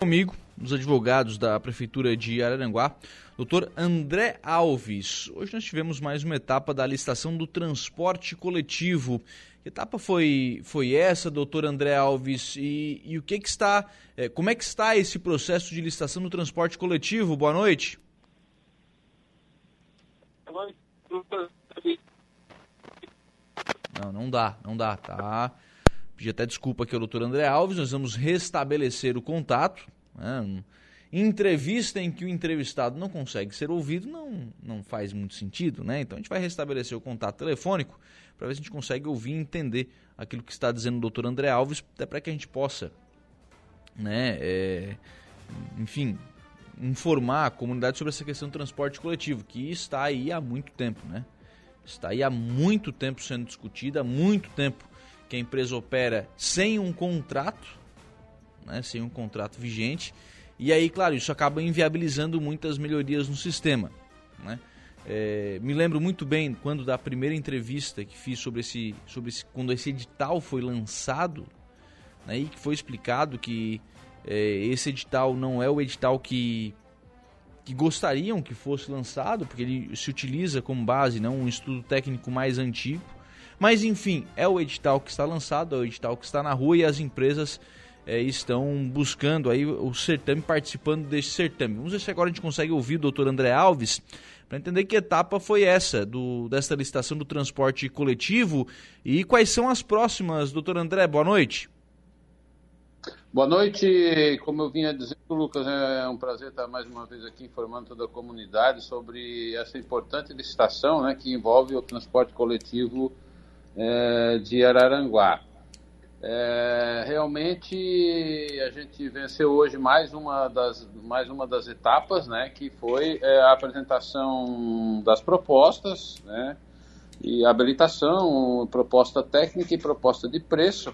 comigo, os advogados da Prefeitura de Araranguá, doutor André Alves. Hoje nós tivemos mais uma etapa da licitação do transporte coletivo. Que etapa foi, foi essa, doutor André Alves? E, e o que, que está. É, como é que está esse processo de licitação do transporte coletivo? Boa noite. Não, não dá, não dá, tá? Pedi até desculpa aqui ao doutor André Alves, nós vamos restabelecer o contato. Né? Entrevista em que o entrevistado não consegue ser ouvido não, não faz muito sentido, né? Então a gente vai restabelecer o contato telefônico para ver se a gente consegue ouvir e entender aquilo que está dizendo o doutor André Alves, até para que a gente possa, né, é, enfim, informar a comunidade sobre essa questão do transporte coletivo, que está aí há muito tempo, né? Está aí há muito tempo sendo discutida, há muito tempo que a empresa opera sem um contrato, né, sem um contrato vigente, e aí, claro, isso acaba inviabilizando muitas melhorias no sistema. Né? É, me lembro muito bem quando da primeira entrevista que fiz sobre esse, sobre esse quando esse edital foi lançado, né, e que foi explicado que é, esse edital não é o edital que que gostariam que fosse lançado, porque ele se utiliza como base não um estudo técnico mais antigo mas enfim, é o edital que está lançado, é o edital que está na rua e as empresas é, estão buscando aí o certame, participando desse certame. Vamos ver se agora a gente consegue ouvir o doutor André Alves para entender que etapa foi essa do, dessa licitação do transporte coletivo e quais são as próximas. Doutor André, boa noite. Boa noite. Como eu vinha dizendo, Lucas, é um prazer estar mais uma vez aqui informando toda a comunidade sobre essa importante licitação né, que envolve o transporte coletivo é, de Araranguá. É, realmente a gente venceu hoje mais uma das, mais uma das etapas, né, que foi é, a apresentação das propostas, né, e habilitação, proposta técnica e proposta de preço.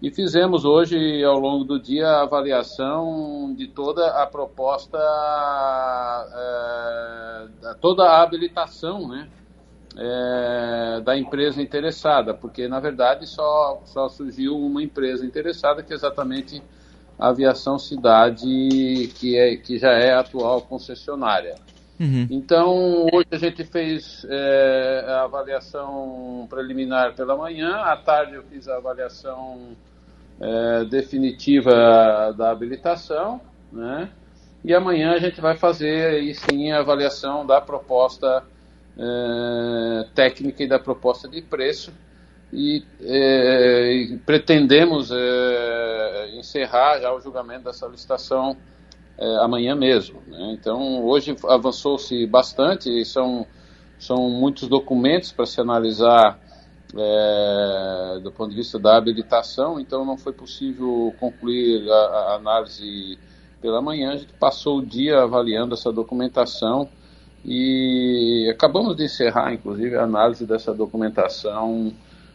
E fizemos hoje, ao longo do dia, a avaliação de toda a proposta, é, toda a habilitação, né, é, da empresa interessada, porque na verdade só, só surgiu uma empresa interessada, que é exatamente a Aviação Cidade, que, é, que já é a atual concessionária. Uhum. Então, hoje a gente fez é, a avaliação preliminar pela manhã, à tarde eu fiz a avaliação é, definitiva da habilitação, né? E amanhã a gente vai fazer aí sim a avaliação da proposta é, técnica e da proposta de preço e, é, e pretendemos é, encerrar já o julgamento dessa licitação amanhã mesmo. Né? Então, hoje avançou-se bastante, são, são muitos documentos para se analisar do ponto de vista da habilitação, então não foi possível concluir a, a análise pela manhã, a gente passou o dia avaliando essa documentação e acabamos de encerrar, inclusive, a análise dessa documentação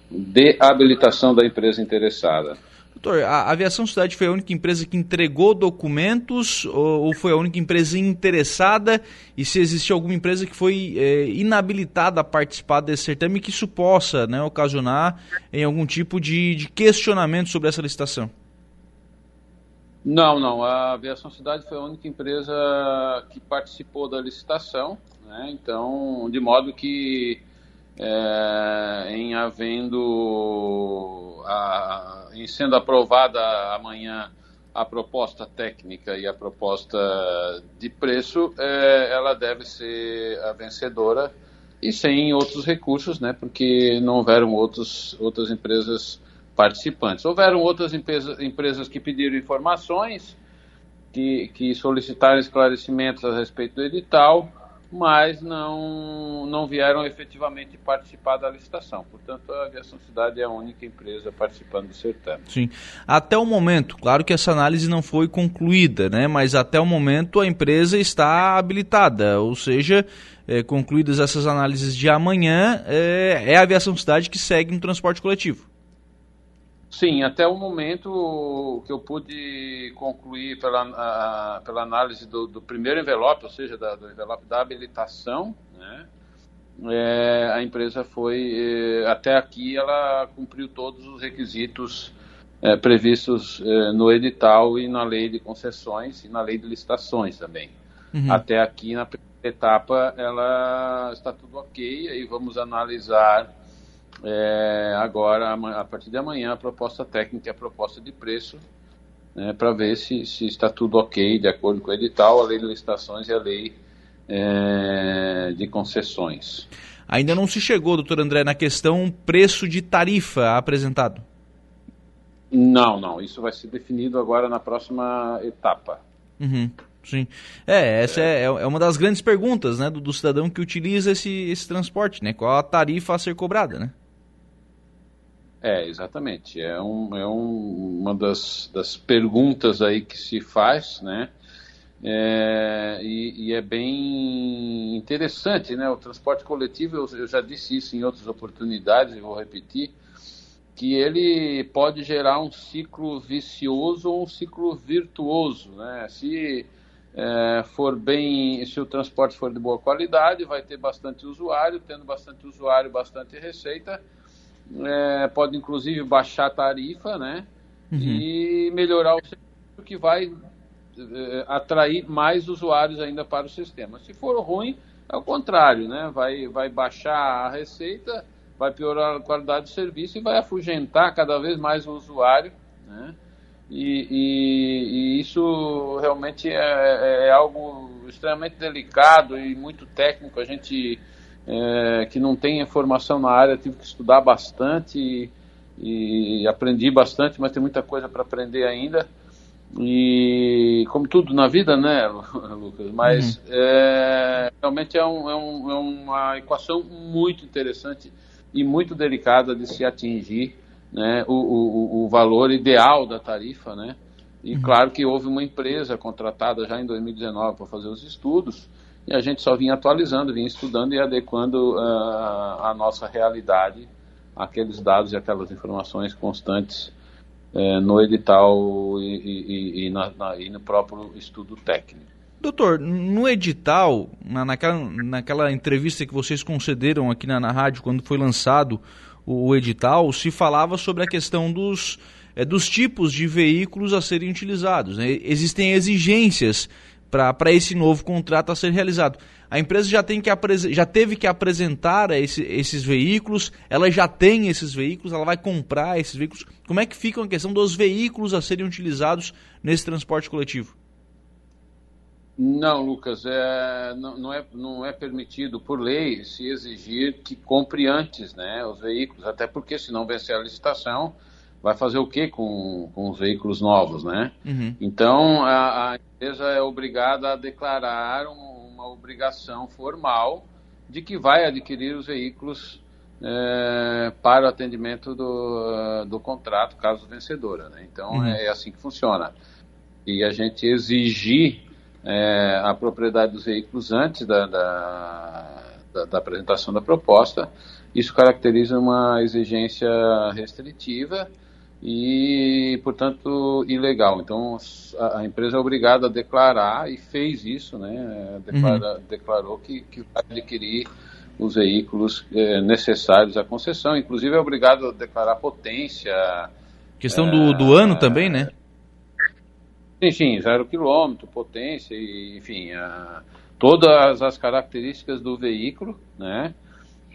de habilitação da empresa interessada. Doutor, a Aviação Cidade foi a única empresa que entregou documentos ou, foi a única empresa interessada? E se existe alguma empresa que foi é, inabilitada a participar desse certame que isso possa né, ocasionar em algum tipo de, de questionamento sobre essa licitação? Não, não. A Aviação Cidade foi a única empresa que participou da licitação, né? então, de modo que é, em havendo, a, em sendo aprovada amanhã a proposta técnica e a proposta de preço, é, ela deve ser a vencedora e sem outros recursos, né? Porque não houveram outros, outras empresas participantes. Houveram outras empresa, empresas que pediram informações, que, que solicitaram esclarecimentos a respeito do edital, mas não, não vieram efetivamente participar da licitação. Portanto, a Aviação Cidade é a única empresa participando do certame. Sim. Até o momento, claro que essa análise não foi concluída, né? mas até o momento a empresa está habilitada, ou seja, é, concluídas essas análises de amanhã, é, é a Aviação Cidade que segue no transporte coletivo. Sim, até o momento que eu pude concluir pela, a, pela análise do, do, primeiro envelope, ou seja, da, do envelope da habilitação, né, é, a empresa foi, é, até aqui, ela cumpriu todos os requisitos é, previstos é, no edital e na lei de concessões e na lei de licitações também. Uhum. Até aqui na primeira etapa ela está tudo ok, aí vamos analisar é, agora, a partir de amanhã, a proposta técnica e a proposta de preço, né, para ver se, se está tudo ok, de acordo com o edital, a lei de licitações e a lei é, de concessões. Ainda não se chegou, doutor André, na questão preço de tarifa apresentado? Não, não. Isso vai ser definido agora na próxima etapa. Uhum, sim. É, essa é. É, é uma das grandes perguntas né, do, do, cidadão que utiliza esse, esse transporte, né? Qual a tarifa a ser cobrada, né? É, exatamente. É, um, é um, uma das, das perguntas aí que se faz, né? É, e, e, é bem interessante, né? O transporte coletivo, eu, eu já disse isso em outras oportunidades, e vou repetir, que ele pode gerar um ciclo vicioso ou um ciclo virtuoso, né? Se é, for bem, se o transporte for de boa qualidade, vai ter bastante usuário, tendo bastante usuário, bastante receita, é, pode inclusive baixar a tarifa, né? Uhum. E melhorar o serviço que vai é, atrair mais usuários ainda para o sistema. Se for ruim, é o contrário, né? Vai, vai baixar a receita, vai piorar a qualidade do serviço e vai afugentar cada vez mais o usuário, né? E, e, e isso realmente é, é, é algo extremamente delicado e muito técnico. A gente é, que não tem formação na área, tive que estudar bastante e, e aprendi bastante, mas tem muita coisa para aprender ainda. E como tudo na vida, né, Lucas? Mas uhum. é, realmente é, um, é, um, é, uma equação muito interessante e muito delicada de se atingir né, o, o, o valor ideal da tarifa, né? E uhum. claro que houve uma empresa contratada já em 2019 para fazer os estudos e a gente só vinha atualizando, vinha estudando e adequando uh, a nossa realidade aqueles dados e aquelas informações constantes uh, no edital e, e, e, na, na, e, no próprio estudo técnico. Doutor, no edital, na, naquela, naquela entrevista que vocês concederam aqui na, na rádio, quando foi lançado o, o edital, se falava sobre a questão dos, é, dos tipos de veículos a serem utilizados. Né? Existem exigências para esse novo contrato a ser realizado. A empresa já, tem que já teve que apresentar esse, esses veículos, ela já tem esses veículos, ela vai comprar esses veículos. Como é que fica a questão dos veículos a serem utilizados nesse transporte coletivo? Não, Lucas, é, não, não, é, não é permitido por lei se exigir que compre antes né, os veículos, até porque se não vencer a licitação, vai fazer o que com, com os veículos novos, né? Uhum. Então, a, a, empresa é obrigada a declarar um, uma obrigação formal de que vai adquirir os veículos é, para o atendimento do, do contrato, caso vencedora, né? Então, uhum. é, é, assim que funciona. E a gente exigir é, a propriedade dos veículos antes da, da, da, da apresentação da proposta, isso caracteriza uma exigência restritiva e, portanto, ilegal. Então, a, a, empresa é obrigada a declarar e fez isso, né? Declara, uhum. Declarou que, que vai adquirir os veículos é, necessários à concessão. Inclusive, é obrigado a declarar potência. Questão é, do, do ano também, né? Sim, sim, zero quilômetro, potência, e, enfim, a, todas as características do veículo, né?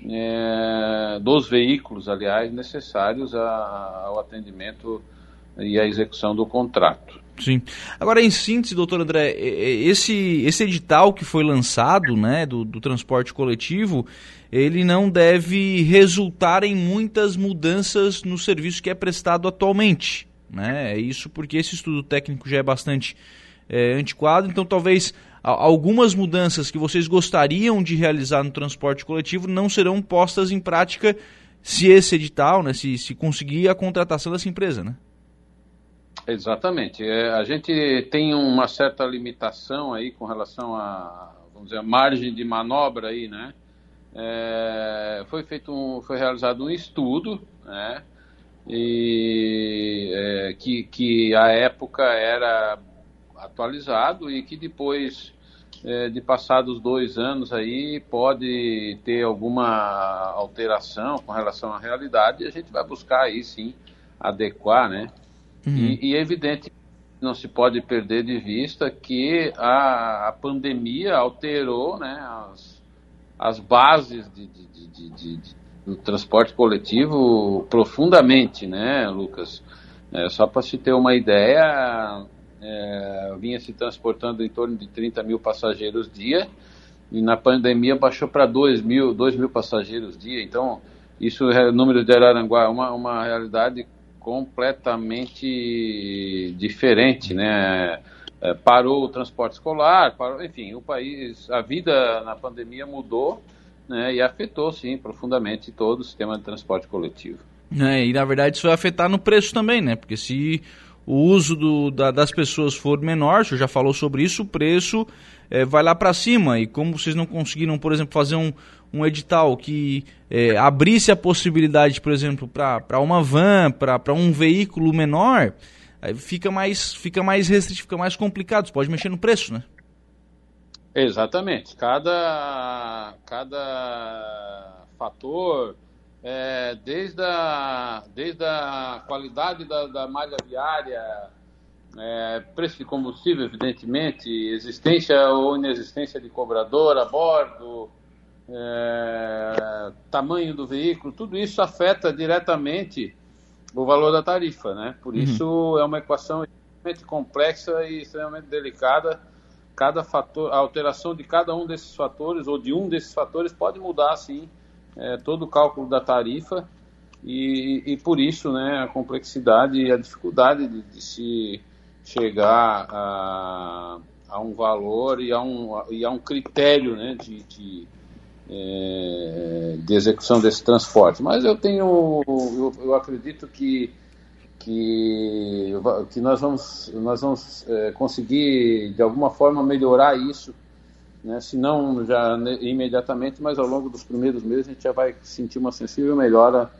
É, dos veículos, aliás, necessários a, ao atendimento e à execução do contrato. Sim. Agora, em síntese, doutor André, esse, esse edital que foi lançado né, do, do transporte coletivo, ele não deve resultar em muitas mudanças no serviço que é prestado atualmente. Né? É isso porque esse estudo técnico já é bastante é, antiquado, então talvez algumas mudanças que vocês gostariam de realizar no transporte coletivo não serão postas em prática se esse edital, né, se, se conseguir a contratação dessa empresa, né? Exatamente. É, a gente tem uma certa limitação aí com relação a, vamos dizer, a margem de manobra aí, né? É, foi feito um, foi realizado um estudo, né? E é, que, que a época era atualizado e que depois é, de passados dois anos aí pode ter alguma alteração com relação à realidade e a gente vai buscar aí sim adequar, né? Uhum. E, e é evidente não se pode perder de vista que a, a pandemia alterou né, as, as bases de, de, de, do transporte coletivo profundamente, né, Lucas? É, só para se ter uma ideia, é, vinha se transportando em torno de 30 mil passageiros dia e na pandemia baixou para 2 mil, 2 mil passageiros dia. Então, isso é número de Araranguá, uma, uma realidade completamente diferente, né? É, parou o transporte escolar, parou, enfim, o país, a vida na pandemia mudou né, e afetou, sim, profundamente todo o sistema de transporte coletivo. É, e na verdade isso vai afetar no preço também, né? Porque se o uso do, da, das pessoas for menor, senhor já falou sobre isso, o preço é, vai lá para cima. E como vocês não conseguiram, por exemplo, fazer um, um edital que é, abrisse a possibilidade, por exemplo, para uma van, para um veículo menor, fica mais, fica mais restrito, fica mais complicado, você pode mexer no preço, né? Exatamente. Cada, cada fator, é, desde, a, desde a qualidade da, da malha viária, é, preço de combustível, evidentemente, existência ou inexistência de cobrador a bordo, é, tamanho do veículo, tudo isso afeta diretamente o valor da tarifa, né? Por uhum. isso é uma equação extremamente complexa e extremamente delicada. Cada fator, a alteração de cada um desses fatores ou de um desses fatores pode mudar, sim, é, todo o cálculo da tarifa e, e, por isso, né, a complexidade e a dificuldade de, de se chegar a, a, um valor e a um, e a um critério, né, de, de é, de execução desse transporte. Mas eu tenho, eu, eu acredito que que, que nós vamos, nós vamos é, conseguir de alguma forma melhorar isso, né? se não já imediatamente, mas ao longo dos primeiros meses a gente já vai sentir uma sensível melhora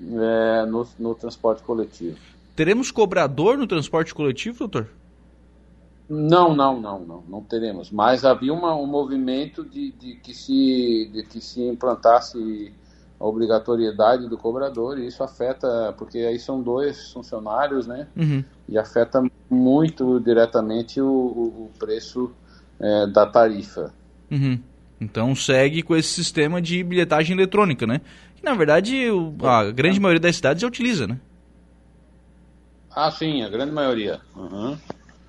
é, no, no transporte coletivo. Teremos cobrador no transporte coletivo, doutor? Não, não, não, não, não teremos. Mas havia uma, um movimento de, de, que se, de que se implantasse a obrigatoriedade do cobrador e isso afeta, porque aí são dois funcionários, né? Uhum. E afeta muito diretamente o, o preço é, da tarifa. Uhum. Então segue com esse sistema de bilhetagem eletrônica, né? Que na verdade o, a grande maioria das cidades já utiliza, né? Ah, sim, a grande maioria. Uhum.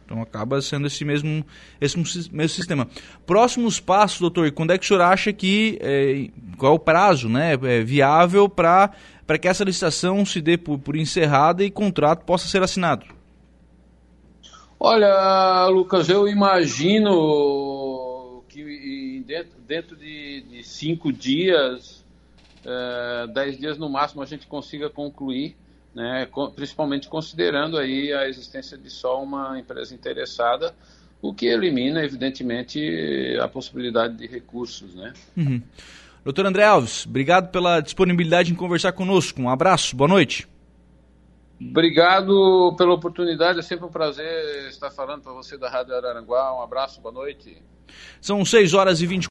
Então acaba sendo esse mesmo, esse mesmo sistema. Próximos passos, doutor, quando é que o senhor acha que, é, qual é o prazo né, é viável para que essa licitação se dê por, por encerrada e contrato possa ser assinado? Olha, Lucas, eu imagino que dentro, dentro de, de cinco dias, é, dez dias no máximo, a gente consiga concluir né, principalmente considerando aí a existência de só uma empresa interessada, o que elimina, evidentemente, a possibilidade de recursos. Né? Uhum. Doutor André Alves, obrigado pela disponibilidade em conversar conosco. Um abraço, boa noite. Obrigado pela oportunidade, é sempre um prazer estar falando para você da Rádio Araranguá. Um abraço, boa noite. São 6 horas e 20